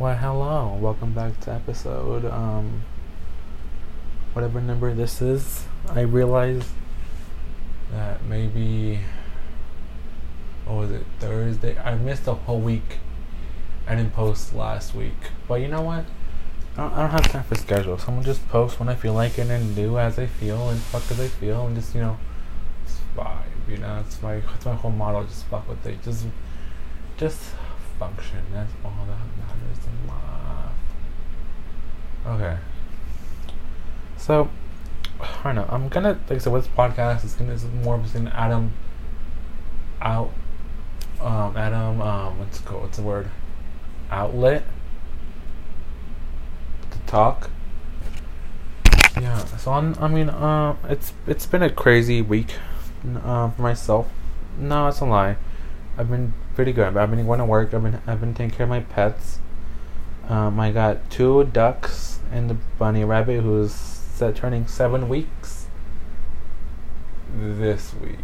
Well, hello. Welcome back to episode um whatever number this is. I realized that maybe what was it Thursday? I missed a whole week. I didn't post last week, but you know what? I don't, I don't have time for schedule. Someone just post when I feel like it and do as I feel and fuck as I feel and just you know, it's vibe. You know, it's my it's my whole model. Just fuck with it. Just just function. That's all that matters. Okay. So, I don't know. I'm gonna like I said with this podcast. It's gonna it's more an Adam out. Um, Adam. Um, what's it called? What's the word? Outlet to talk. Yeah. So I'm. I mean, uh, it's it's been a crazy week, uh, for myself. No, it's a lie. I've been pretty good. I've been going to work. I've been I've been taking care of my pets. Um, I got two ducks and the bunny rabbit who's turning seven weeks this week.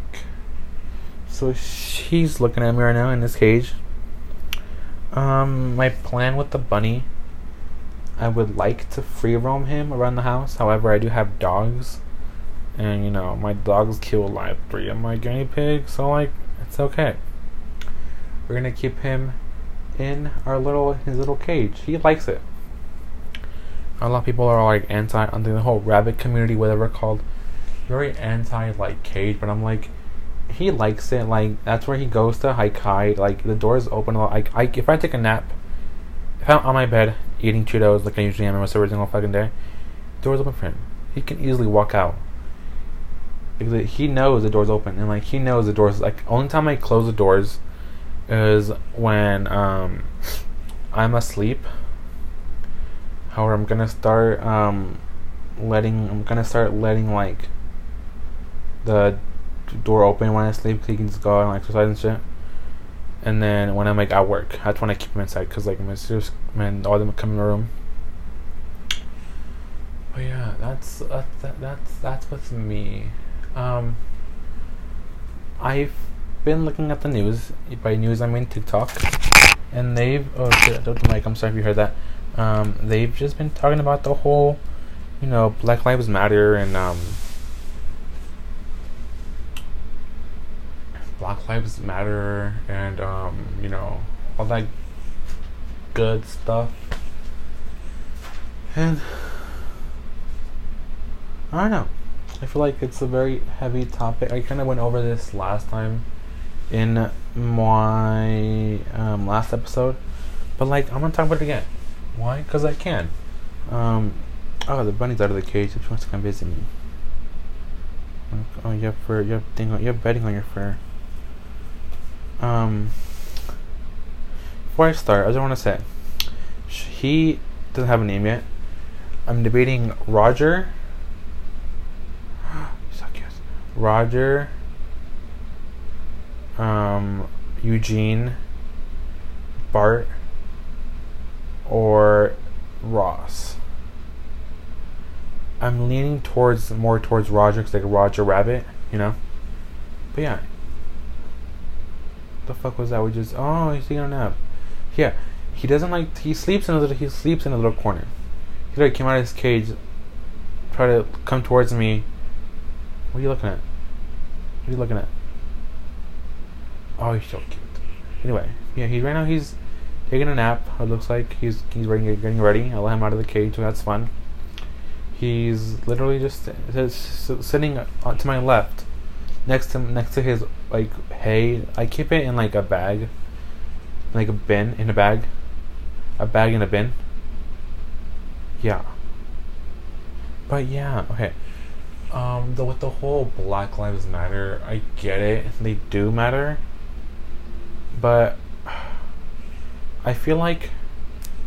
So she's looking at me right now in this cage. Um, my plan with the bunny, I would like to free roam him around the house. However, I do have dogs, and you know my dogs kill like three of my guinea pigs, so like it's okay. We're gonna keep him in our little his little cage. He likes it. A lot of people are like anti on the whole rabbit community, whatever called, very anti like cage. But I'm like, he likes it. Like that's where he goes to hike hide. Like the doors open. A lot. Like I, if I take a nap, if I'm on my bed eating Cheetos like I usually am almost every single fucking day, doors open for him. He can easily walk out. Because he knows the door's open and like he knows the doors. Like only time I close the doors is when um, I'm asleep. However, I'm gonna start um, letting I'm gonna start letting like the door open when I sleep, so he can just go out and exercise and shit. And then when I'm like at work, that's when I keep him inside, cause like my sisters, man, all them come in the room. But yeah, that's that's that's that's what's me. Um, I've been looking at the news. By news, I mean TikTok, and they've oh shit, don't the mic. I'm sorry if you heard that. Um, they've just been talking about the whole, you know, Black Lives Matter and um, Black Lives Matter and um, you know, all that good stuff. And I don't know. I feel like it's a very heavy topic. I kind of went over this last time in my um, last episode, but like I'm gonna talk about it again. Why? Because I can. Um, oh, the bunny's out of the cage. She wants to come visit me. Oh, you have fur. You have thing. On, you have bedding on your fur. Um, before I start, I just want to say he doesn't have a name yet. I'm debating Roger. so cute. Roger um, Eugene, Bart, or Ross. I'm leaning towards more towards Roger because like Roger Rabbit, you know. But yeah, the fuck was that? We just oh he's taking a nap. Yeah, he doesn't like he sleeps in a little he sleeps in a little corner. He like came out of his cage, try to come towards me. What are you looking at? What are you looking at? Oh, he's so cute. Anyway, yeah, he's right now he's taking a nap. It looks like he's he's getting ready. I let him out of the cage, so that's fun. He's literally just sitting to my left, next to next to his like hay. I keep it in like a bag, like a bin in a bag, a bag in a bin. Yeah. But yeah, okay. Um, the, with the whole Black Lives Matter, I get it. They do matter but I feel like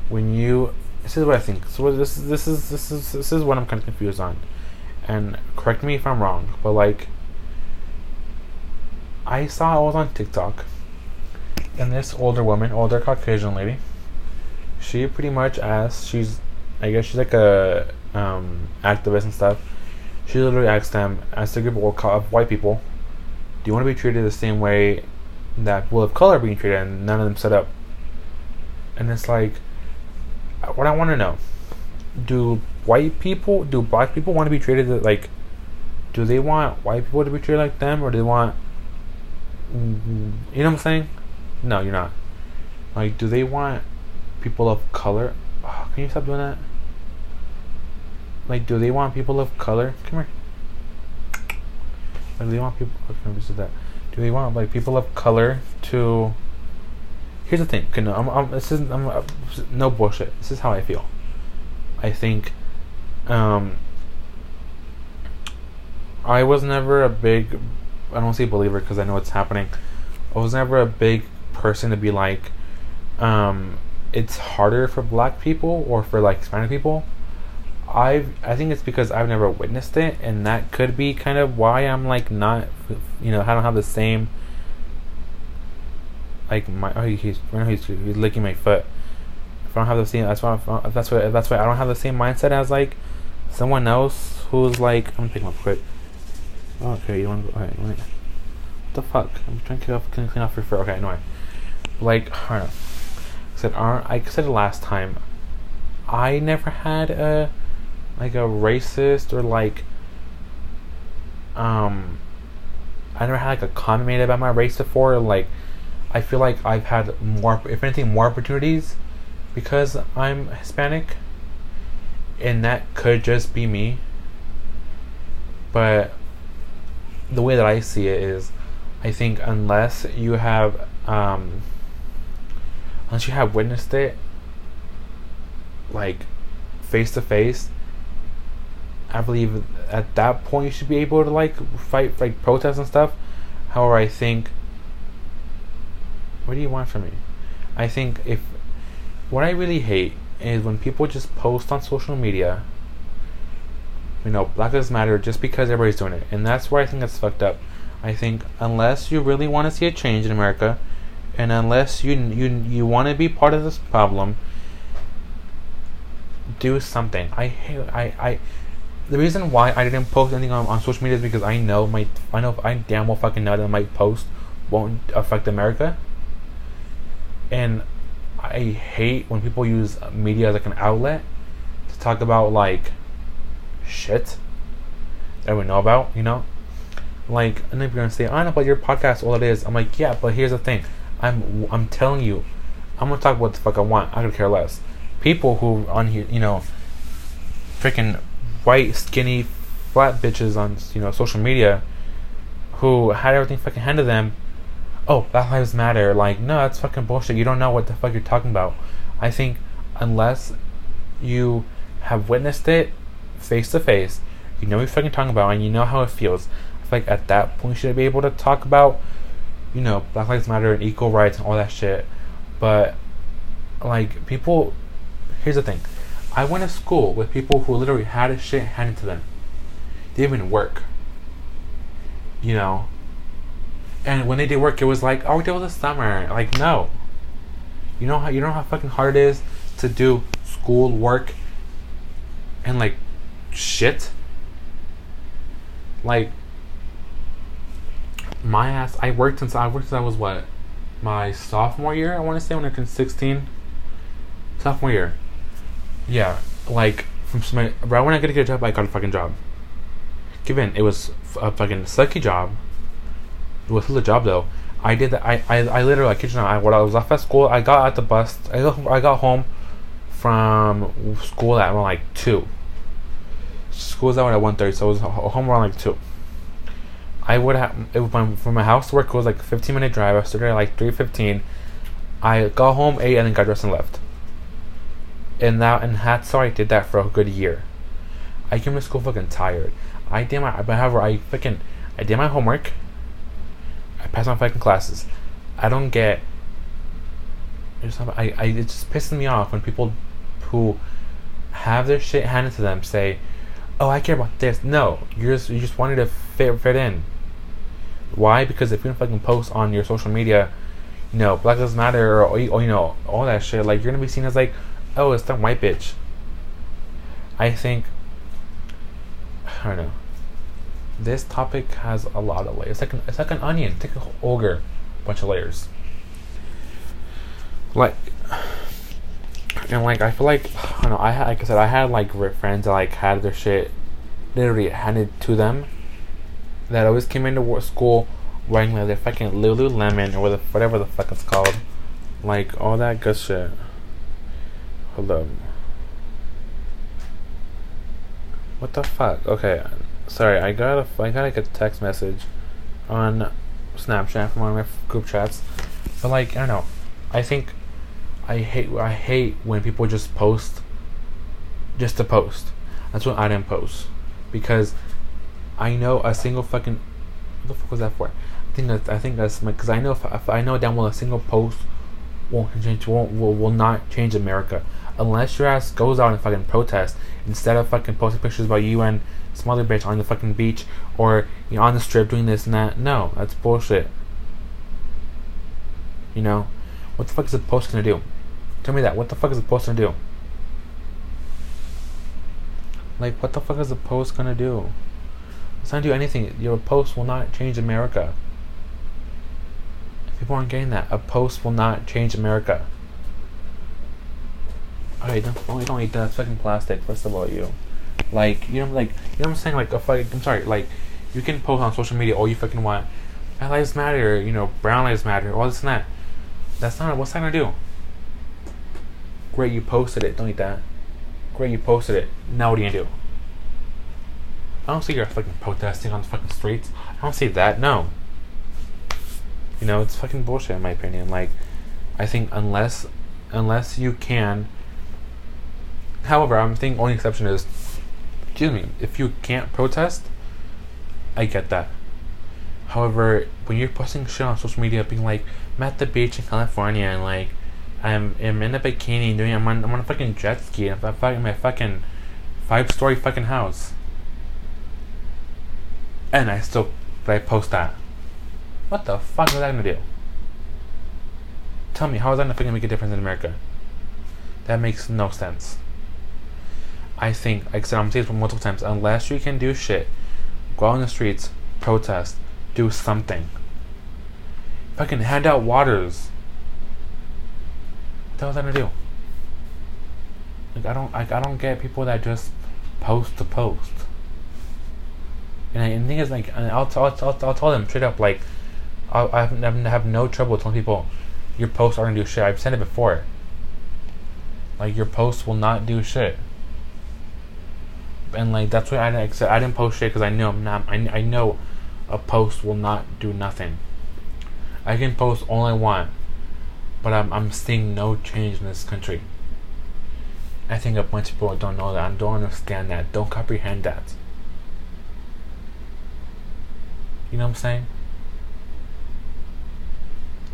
when you this is what I think. So this is this is this is this is what I'm kind of confused on, and correct me if I'm wrong, but like I saw I was on TikTok, and this older woman, older Caucasian lady, she pretty much asked she's I guess she's like a um, activist and stuff. She literally asked them, asked a group of white people, "Do you want to be treated the same way that people of color are being treated and none of them set up. And it's like what I want to know: Do white people, do black people want to be treated like? Do they want white people to be treated like them, or do they want? You know what I'm saying? No, you're not. Like, do they want people of color? Oh, can you stop doing that? Like, do they want people of color? Come here. Like, do they want people? Okay, is that. Do they want like people of color to? Here's the thing. Okay, no, I'm, I'm, this isn't, I'm, uh, no bullshit. This is how I feel. I think, um, I was never a big. I don't say believer because I know it's happening. I was never a big person to be like, um, it's harder for black people or for like Hispanic people. I I think it's because I've never witnessed it, and that could be kind of why I'm like not, you know, I don't have the same. Like my oh he's he's, he's licking my foot. If I don't have the same, that's why that's why that's why I don't have the same mindset as like someone else who's like I'm gonna pick him up quick. okay, you want to go? Alright, wait. What the fuck? I'm trying to clean off, clean off your fur. Okay, anyway, like I don't know said I said it last time. I never had a like a racist or like um I never had like a comment made about my race before. Like I feel like I've had more, if anything, more opportunities because I'm Hispanic, and that could just be me. But the way that I see it is, I think unless you have um, unless you have witnessed it like face to face i believe at that point you should be able to like fight like protests and stuff however i think what do you want from me i think if what i really hate is when people just post on social media you know black lives matter just because everybody's doing it and that's where i think it's fucked up i think unless you really want to see a change in america and unless you you you want to be part of this problem, do something. I hate I I. The reason why I didn't post anything on, on social media is because I know my I know I damn well fucking know that my post won't affect America. And I hate when people use media as like an outlet to talk about like shit that we know about, you know? Like, and if you're gonna say, I know about your podcast, all it is, I'm like, yeah, but here's the thing. I'm I'm telling you, I'm gonna talk about what the fuck I want. I could care less. People who on here, you know, freaking white, skinny, flat bitches on you know social media, who had everything fucking handed them. Oh, Black Lives Matter. Like, no, that's fucking bullshit. You don't know what the fuck you're talking about. I think unless you have witnessed it face to face, you know what you're fucking talking about, and you know how it feels. I feel like at that point you should be able to talk about you know, Black Lives Matter and equal rights and all that shit. But like people here's the thing. I went to school with people who literally had a shit handed to them. They didn't even work. You know. And when they did work it was like, oh we did the summer. Like no. You know how you know how fucking hard it is to do school work and like shit? Like my ass. I worked since I worked since I was what my sophomore year. I want to say when I turned sixteen. Sophomore year. Yeah, like from my right when I got to get a job, I got a fucking job. Given it was a fucking sucky job. It was still a job though. I did that. I, I, I literally, like, kitchen. I when I was off at school, I got at the bus. I got, I got home from school at around like two. School's out at one thirty, so I was home around like two. I would have it from from my house to work it was like a 15 minute drive. I started at like 3:15. I got home, ate, and then got dressed and left. And that and that's how I did that for a good year. I came to school fucking tired. I did my however I fucking I did my homework. I passed my fucking classes. I don't get. I, I it just pisses me off when people who have their shit handed to them say, "Oh, I care about this." No, you just you just wanted to fit fit in. Why? Because if you fucking post on your social media, you know, Black Lives Matter or, or you know all that shit, like you're gonna be seen as like, oh, it's that white bitch. I think I don't know. This topic has a lot of layers. It's like an, it's like an onion. Take a ogre, bunch of layers. Like And like I feel like I don't know. I had like I said I had like friends that like had their shit literally handed to them. That always came into school wearing like their fucking Lululemon or whatever the fuck it's called, like all that good shit. Hold up. What the fuck? Okay, sorry. I got a I got like a text message on Snapchat from one of my group chats, but like I don't know. I think I hate I hate when people just post just to post. That's what I didn't post because I know a single fucking what the fuck was that for? I think that I think that's my because I know if, if, I know down well a single post won't change won't will, will not change America unless your ass goes out and fucking protest instead of fucking posting pictures about you and some other bitch on the fucking beach or you know on the strip doing this and that. No, that's bullshit. You know, what the fuck is a post gonna do? Tell me that. What the fuck is a post gonna do? Like, what the fuck is a post gonna do? It's not gonna do anything. Your post will not change America. People aren't getting that. A post will not change America. Alright, don't, don't, don't eat that. Fucking plastic. First of all, you. Like, you know, like, you know what I'm saying? Like, a fucking, I'm sorry, like, you can post on social media all you fucking want. Black lives matter, you know, brown lives matter, all this and that. That's not, what's that gonna do? Great, you posted it. Don't eat that. Great, you posted it. Now what are you gonna do? I don't see you fucking protesting on the fucking streets. I don't see that. No. You know, it's fucking bullshit in my opinion. Like, I think unless, unless you can. However, I'm thinking only exception is, excuse me, if you can't protest, I get that. However, when you're posting shit on social media, being like, I'm at the beach in California and like, I'm, I'm in a bikini doing I'm on I'm on a fucking jet ski and I'm fucking my fucking five story fucking house. And I still but I post that. What the fuck is that gonna do? Tell me, how is that gonna make a difference in America? That makes no sense. I think, like I said, I'm saying this multiple times, unless you can do shit, go out on the streets, protest, do something. Fucking hand out waters the hell is that gonna do? Like I don't like I don't get people that just post to post. And, I, and the thing is like I'll, I'll, I'll, I'll tell them straight up like I have, I have no trouble telling people your posts aren't gonna do shit. I've said it before. Like your posts will not do shit. And like that's why I didn't I didn't post shit because I know I'm not I, I know a post will not do nothing. I can post all I want but I'm, I'm seeing no change in this country. I think a bunch of people don't know that, I don't understand that, don't comprehend that. You know what I'm saying?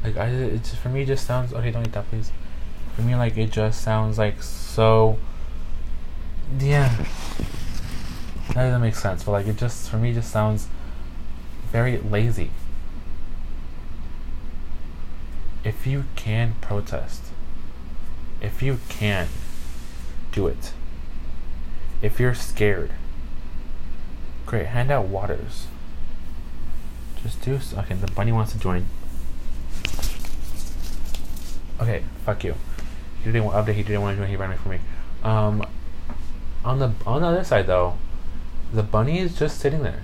Like I, it just for me it just sounds okay. Don't eat that, please. For me, like it just sounds like so. Yeah, that doesn't make sense. But like it just for me just sounds very lazy if you can protest, if you can, do it. If you're scared, great, hand out waters. Just do so. Okay, the bunny wants to join. Okay, fuck you. He didn't want update. He didn't want to join. He ran away from me. Um, on the on the other side though, the bunny is just sitting there.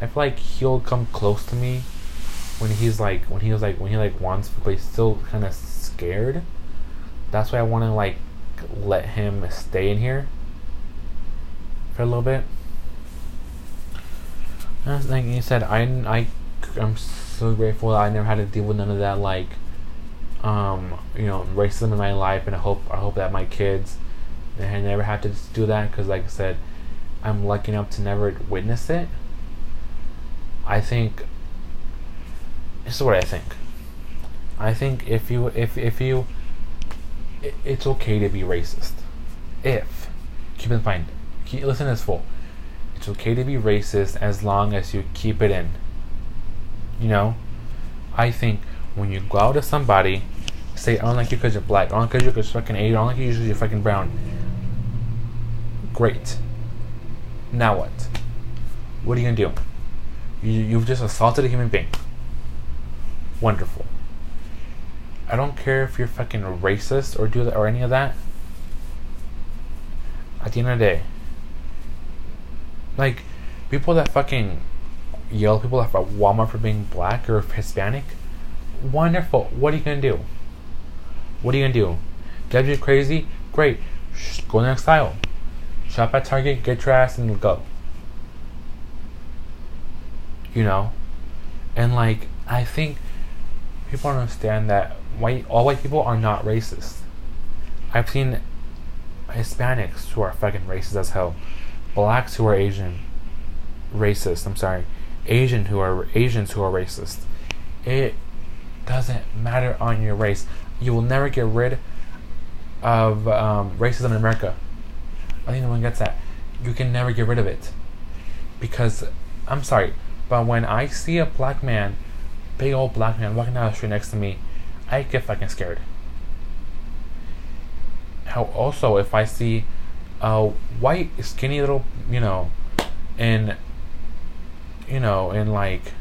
I feel like he'll come close to me when he's like when he was like when he like wants but he's still kind of scared that's why i want to like let him stay in here for a little bit and like you said i i i'm so grateful that i never had to deal with none of that like um you know racism in my life and i hope i hope that my kids they never have to do that because like i said i'm lucky enough to never witness it i think this is what I think. I think if you if if you it, it's okay to be racist. If keep in mind, keep, listen to this full. It's okay to be racist as long as you keep it in. You know, I think when you go out to somebody, say I don't like you because you're black, I don't like you because you're fucking Asian, I don't like you because you're fucking brown. Great. Now what? What are you gonna do? You, you've just assaulted a human being wonderful. I don't care if you're fucking racist or do that or any of that. At the end of the day, like people that fucking yell people at Walmart for being black or Hispanic, wonderful. What are you gonna do? What are you gonna do? Get you crazy? Great. Go next aisle. Shop at Target, get ass and go. You know? And like I think people understand that white all white people are not racist. I've seen Hispanics who are fucking racist as hell. Blacks who are Asian racist, I'm sorry. Asian who are Asians who are racist. It doesn't matter on your race. You will never get rid of um, racism in America. I think no one gets that. You can never get rid of it because I'm sorry, but when I see a black man, big old black man walking down the street next to me, I get fucking scared. How also if I see a white skinny little you know, and you know, and like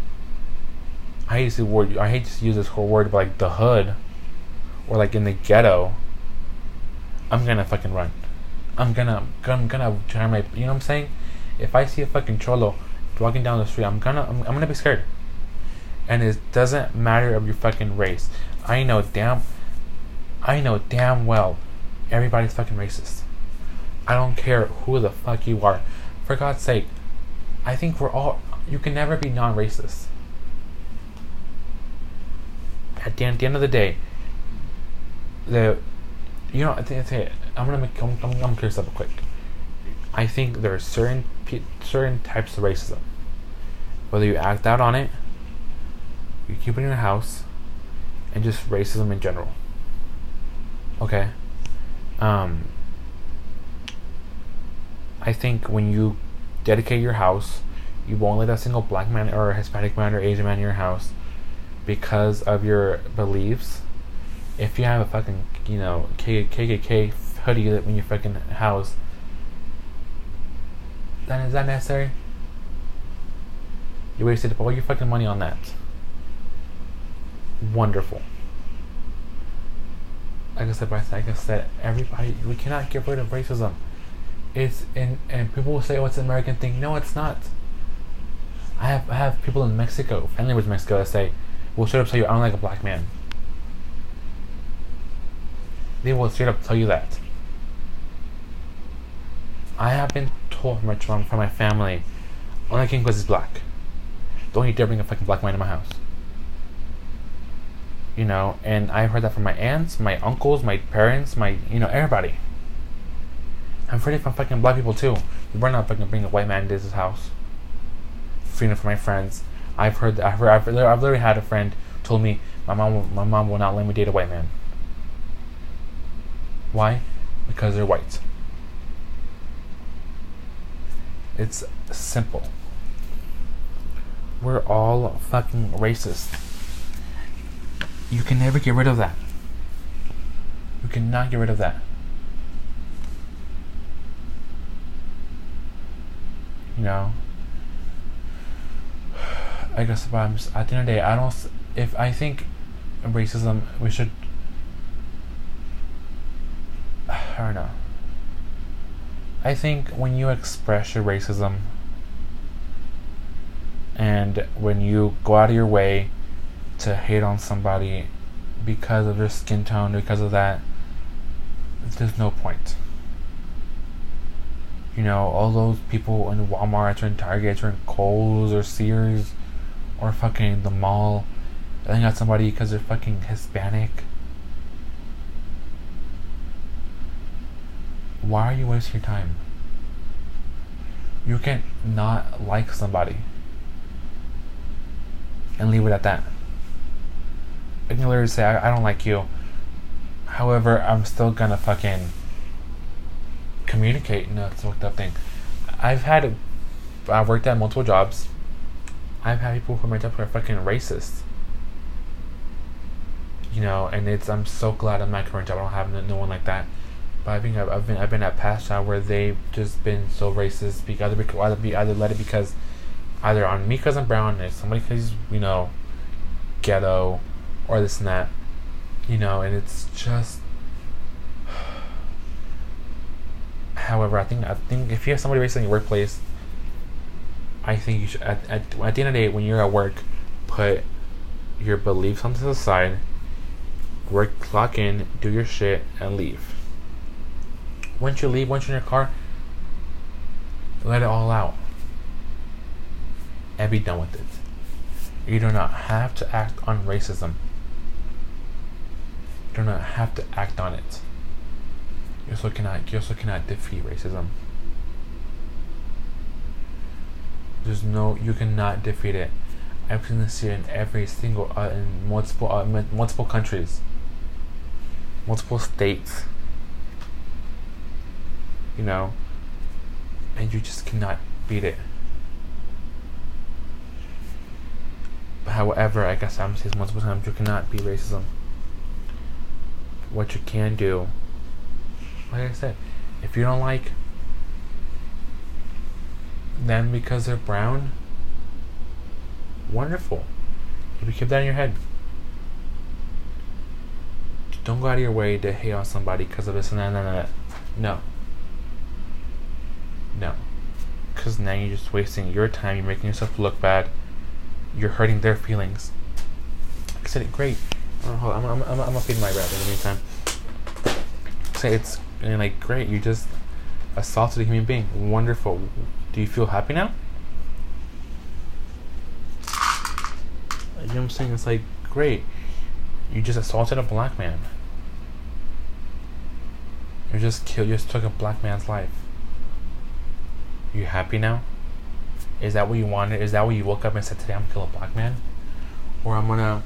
I hate to word I hate to use this whole word, but like the hood or like in the ghetto, I'm gonna fucking run. I'm gonna I'm gonna try my you know what I'm saying? If I see a fucking cholo walking down the street, I'm gonna I'm, I'm gonna be scared. And it doesn't matter of your fucking race. I know damn I know damn well everybody's fucking racist. I don't care who the fuck you are. For God's sake, I think we're all you can never be non-racist. At the, at the end of the day, the you know I think, I think I'm gonna make I'm, I'm, I'm clear something quick. I think there are certain certain types of racism. Whether you act out on it, you keep it in your house, and just racism in general. Okay. Um. I think when you dedicate your house you won't let a single black man or a Hispanic man or Asian man in your house because of your beliefs. If you have a fucking, you know, KKK hoodie in your fucking house, then is that necessary? You wasted all your fucking money on that. Wonderful. Like I said, like I said, everybody, we cannot get rid of racism. It's in, and people will say, "Oh, it's an American thing." No, it's not. I have I have people in Mexico, family in Mexico that say, "Will straight up tell you I don't like a black man." They will straight up tell you that. I have been told from my from, my family, only king because he's black. Don't you dare bring a fucking black man in my house. You know, and I heard that from my aunts, my uncles, my parents, my you know everybody. I'm afraid from fucking black people too. You better not fucking bring a white man into this house freedom for my friends. I've heard, that. I've, heard, I've, I've literally had a friend told me my mom, my mom will not let me date a white man. Why? Because they're white. It's simple. We're all fucking racist. You can never get rid of that. You cannot get rid of that. You know, I guess but I'm at the end of the day, I don't. If I think racism, we should. I don't know. I think when you express your racism and when you go out of your way to hate on somebody because of their skin tone, because of that, there's no point. You know, all those people in Walmart or in Target or in Kohl's or Sears or fucking the mall yelling at somebody because they're fucking Hispanic. Why are you wasting your time? You can not like somebody and leave it at that. I can literally say, I, I don't like you. However, I'm still gonna fucking communicate. No, it's a fucked up thing. I've had, I've worked at multiple jobs I've had people from my job who are fucking racist. You know, and it's I'm so glad I'm not current job. I don't have no, no one like that. But I think I've, I've been I've been at past job where they've just been so racist because either either be either let it because either on me because I'm brown or somebody because you know ghetto or this and that. You know, and it's just. However, I think I think if you have somebody racist in your workplace, I think you should at, at, at the end of the day when you're at work, put your beliefs onto the side, work clock in, do your shit, and leave. Once you leave, once you're in your car, let it all out. And be done with it. You do not have to act on racism. You do not have to act on it. You also cannot you also cannot defeat racism. There's no you cannot defeat it. I've seen this here in every single uh, in multiple uh, multiple countries, multiple states. You know, and you just cannot beat it. However, I guess I'm saying multiple times you cannot beat racism. What you can do, like I said, if you don't like them because they're brown, wonderful. If you keep that in your head, don't go out of your way to hate on somebody because of this and that and that. No. No. Because now you're just wasting your time. You're making yourself look bad. You're hurting their feelings. I said it great. Oh, hold on. I'm, I'm, I'm, I'm gonna feed my rabbit in the meantime. Say it's and like great. You just assaulted a human being. Wonderful. Do you feel happy now? You know what I'm saying? It's like great. You just assaulted a black man. You just killed. You just took a black man's life. You happy now? Is that what you wanted? Is that what you woke up and said today? I'm gonna kill a black man, or I'm gonna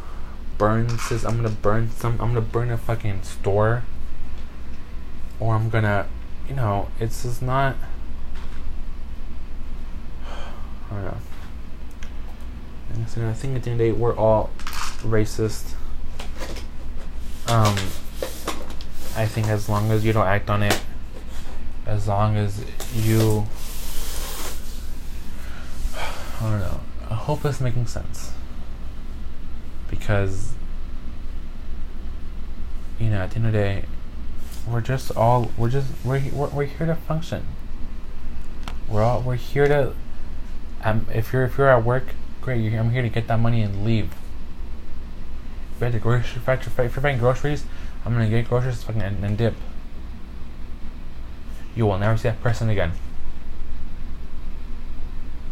burn this. I'm gonna burn some. I'm gonna burn a fucking store, or I'm gonna, you know, it's just not. I don't know. And so I think at the end of the day, we're all racist. Um, I think as long as you don't act on it, as long as you I don't know. I hope it's making sense. Because, you know, at the end of the day, we're just all, we're just, we're, we're, we're here to function. We're all, we're here to, um, if you're, if you're at work, great, you're, I'm here to get that money and leave. If you're at the grocery, if you're buying groceries, I'm gonna get groceries fucking and, and dip. You will never see that person again.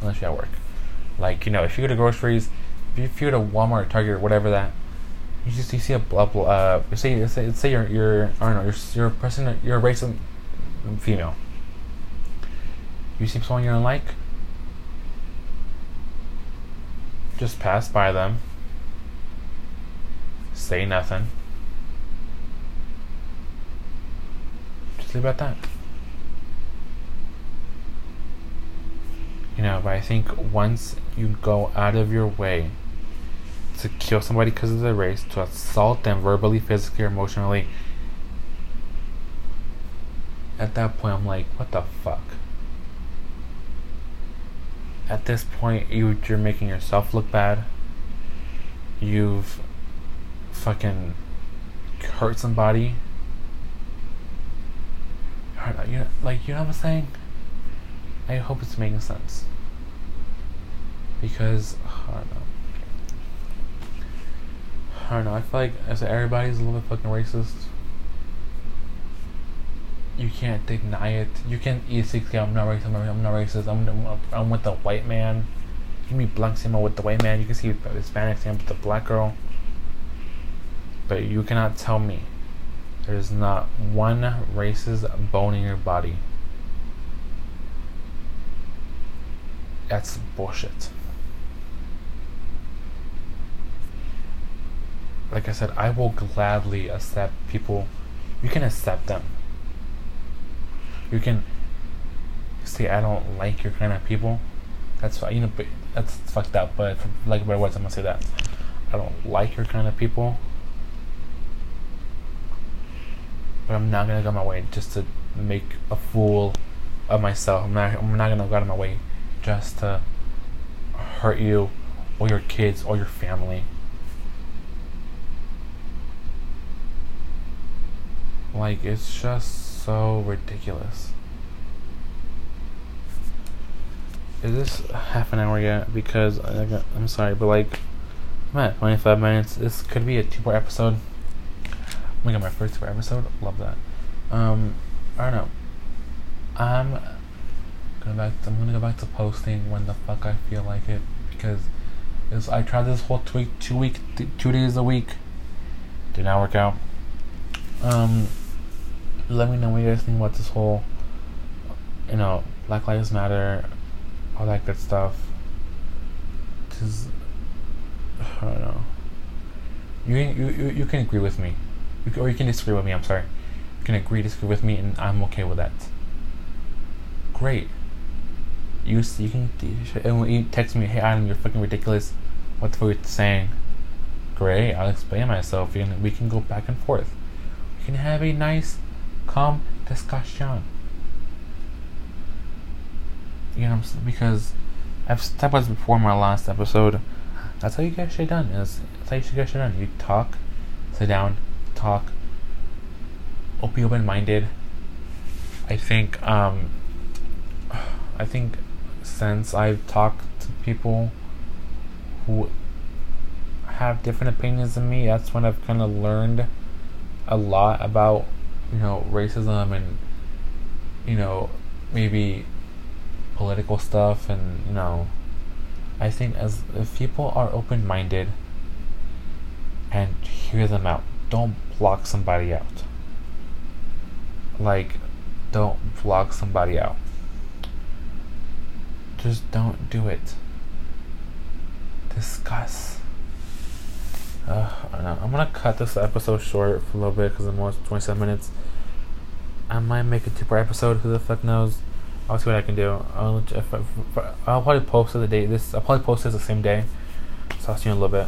Unless you're at work. Like, you know, if you go to groceries, if you go to Walmart, Target, or whatever that, you just you see a blah blah. Uh, say say say you're you're I don't know you're you're a person you're a race female. You see someone you don't like, just pass by them. Say nothing. Just leave it at that. You know, but I think once you go out of your way to kill somebody because of their race, to assault them verbally, physically, or emotionally, at that point, I'm like, what the fuck? At this point, you, you're making yourself look bad. You've fucking hurt somebody. You know, like, you know what I'm saying? I hope it's making sense because I don't know. I don't know. I feel like as everybody's a little bit fucking racist. You can't deny it. You can't. easily say I'm not racist. I'm not racist. I'm I'm with the white man. You be black same with the white man. You can see Hispanic same with the black girl. But you cannot tell me there's not one racist bone in your body. That's bullshit. like I said, I will gladly accept people. You can accept them. You can say I don't like your kind of people. That's fine, you know, But that's fucked up. But for like better words, I'm gonna say that I don't like your kind of people. But I'm not gonna go my way just to make a fool of myself. I'm not. I'm not gonna go out of my way just to hurt you or your kids or your family. Like, it's just so ridiculous. Is this half an hour yet? Because I'm sorry, but like, I'm at 25 minutes. This could be a two-part episode. I'm gonna get my first two-part episode. Love that. Um, I don't know. I'm gonna. I'm gonna go back to posting when the fuck I feel like it because it's, I tried this whole two week, two week, th- two days a week. Did not work out. Um, let me know what you guys think about this whole, you know, Black Lives Matter, all that good stuff. Cause I don't know. You you you, you can agree with me, you can, or you can disagree with me. I'm sorry. You can agree, disagree with me, and I'm okay with that. Great. You you can and when you text me, hey Adam, you're fucking ridiculous. What the fuck are you saying? Great, I'll explain myself. and we can go back and forth. We can have a nice, calm discussion. You know, because I've talked about this before in my last episode. That's how you get shit done. Is that's how you should get shit done. You talk, sit down, talk. Be open minded. I think um, I think since I've talked to people who have different opinions than me, that's when I've kind of learned a lot about, you know, racism and, you know, maybe political stuff and, you know, I think as if people are open minded and hear them out, don't block somebody out. Like, don't block somebody out. Just don't do it. Discuss. Uh. I'm gonna cut this episode short for a little bit because I'm almost 27 minutes. I might make a two-part episode. Who the fuck knows? I'll see what I can do. I'll, if, if, I'll probably post the day. This I'll probably post it the same day. So I'll see you in a little bit.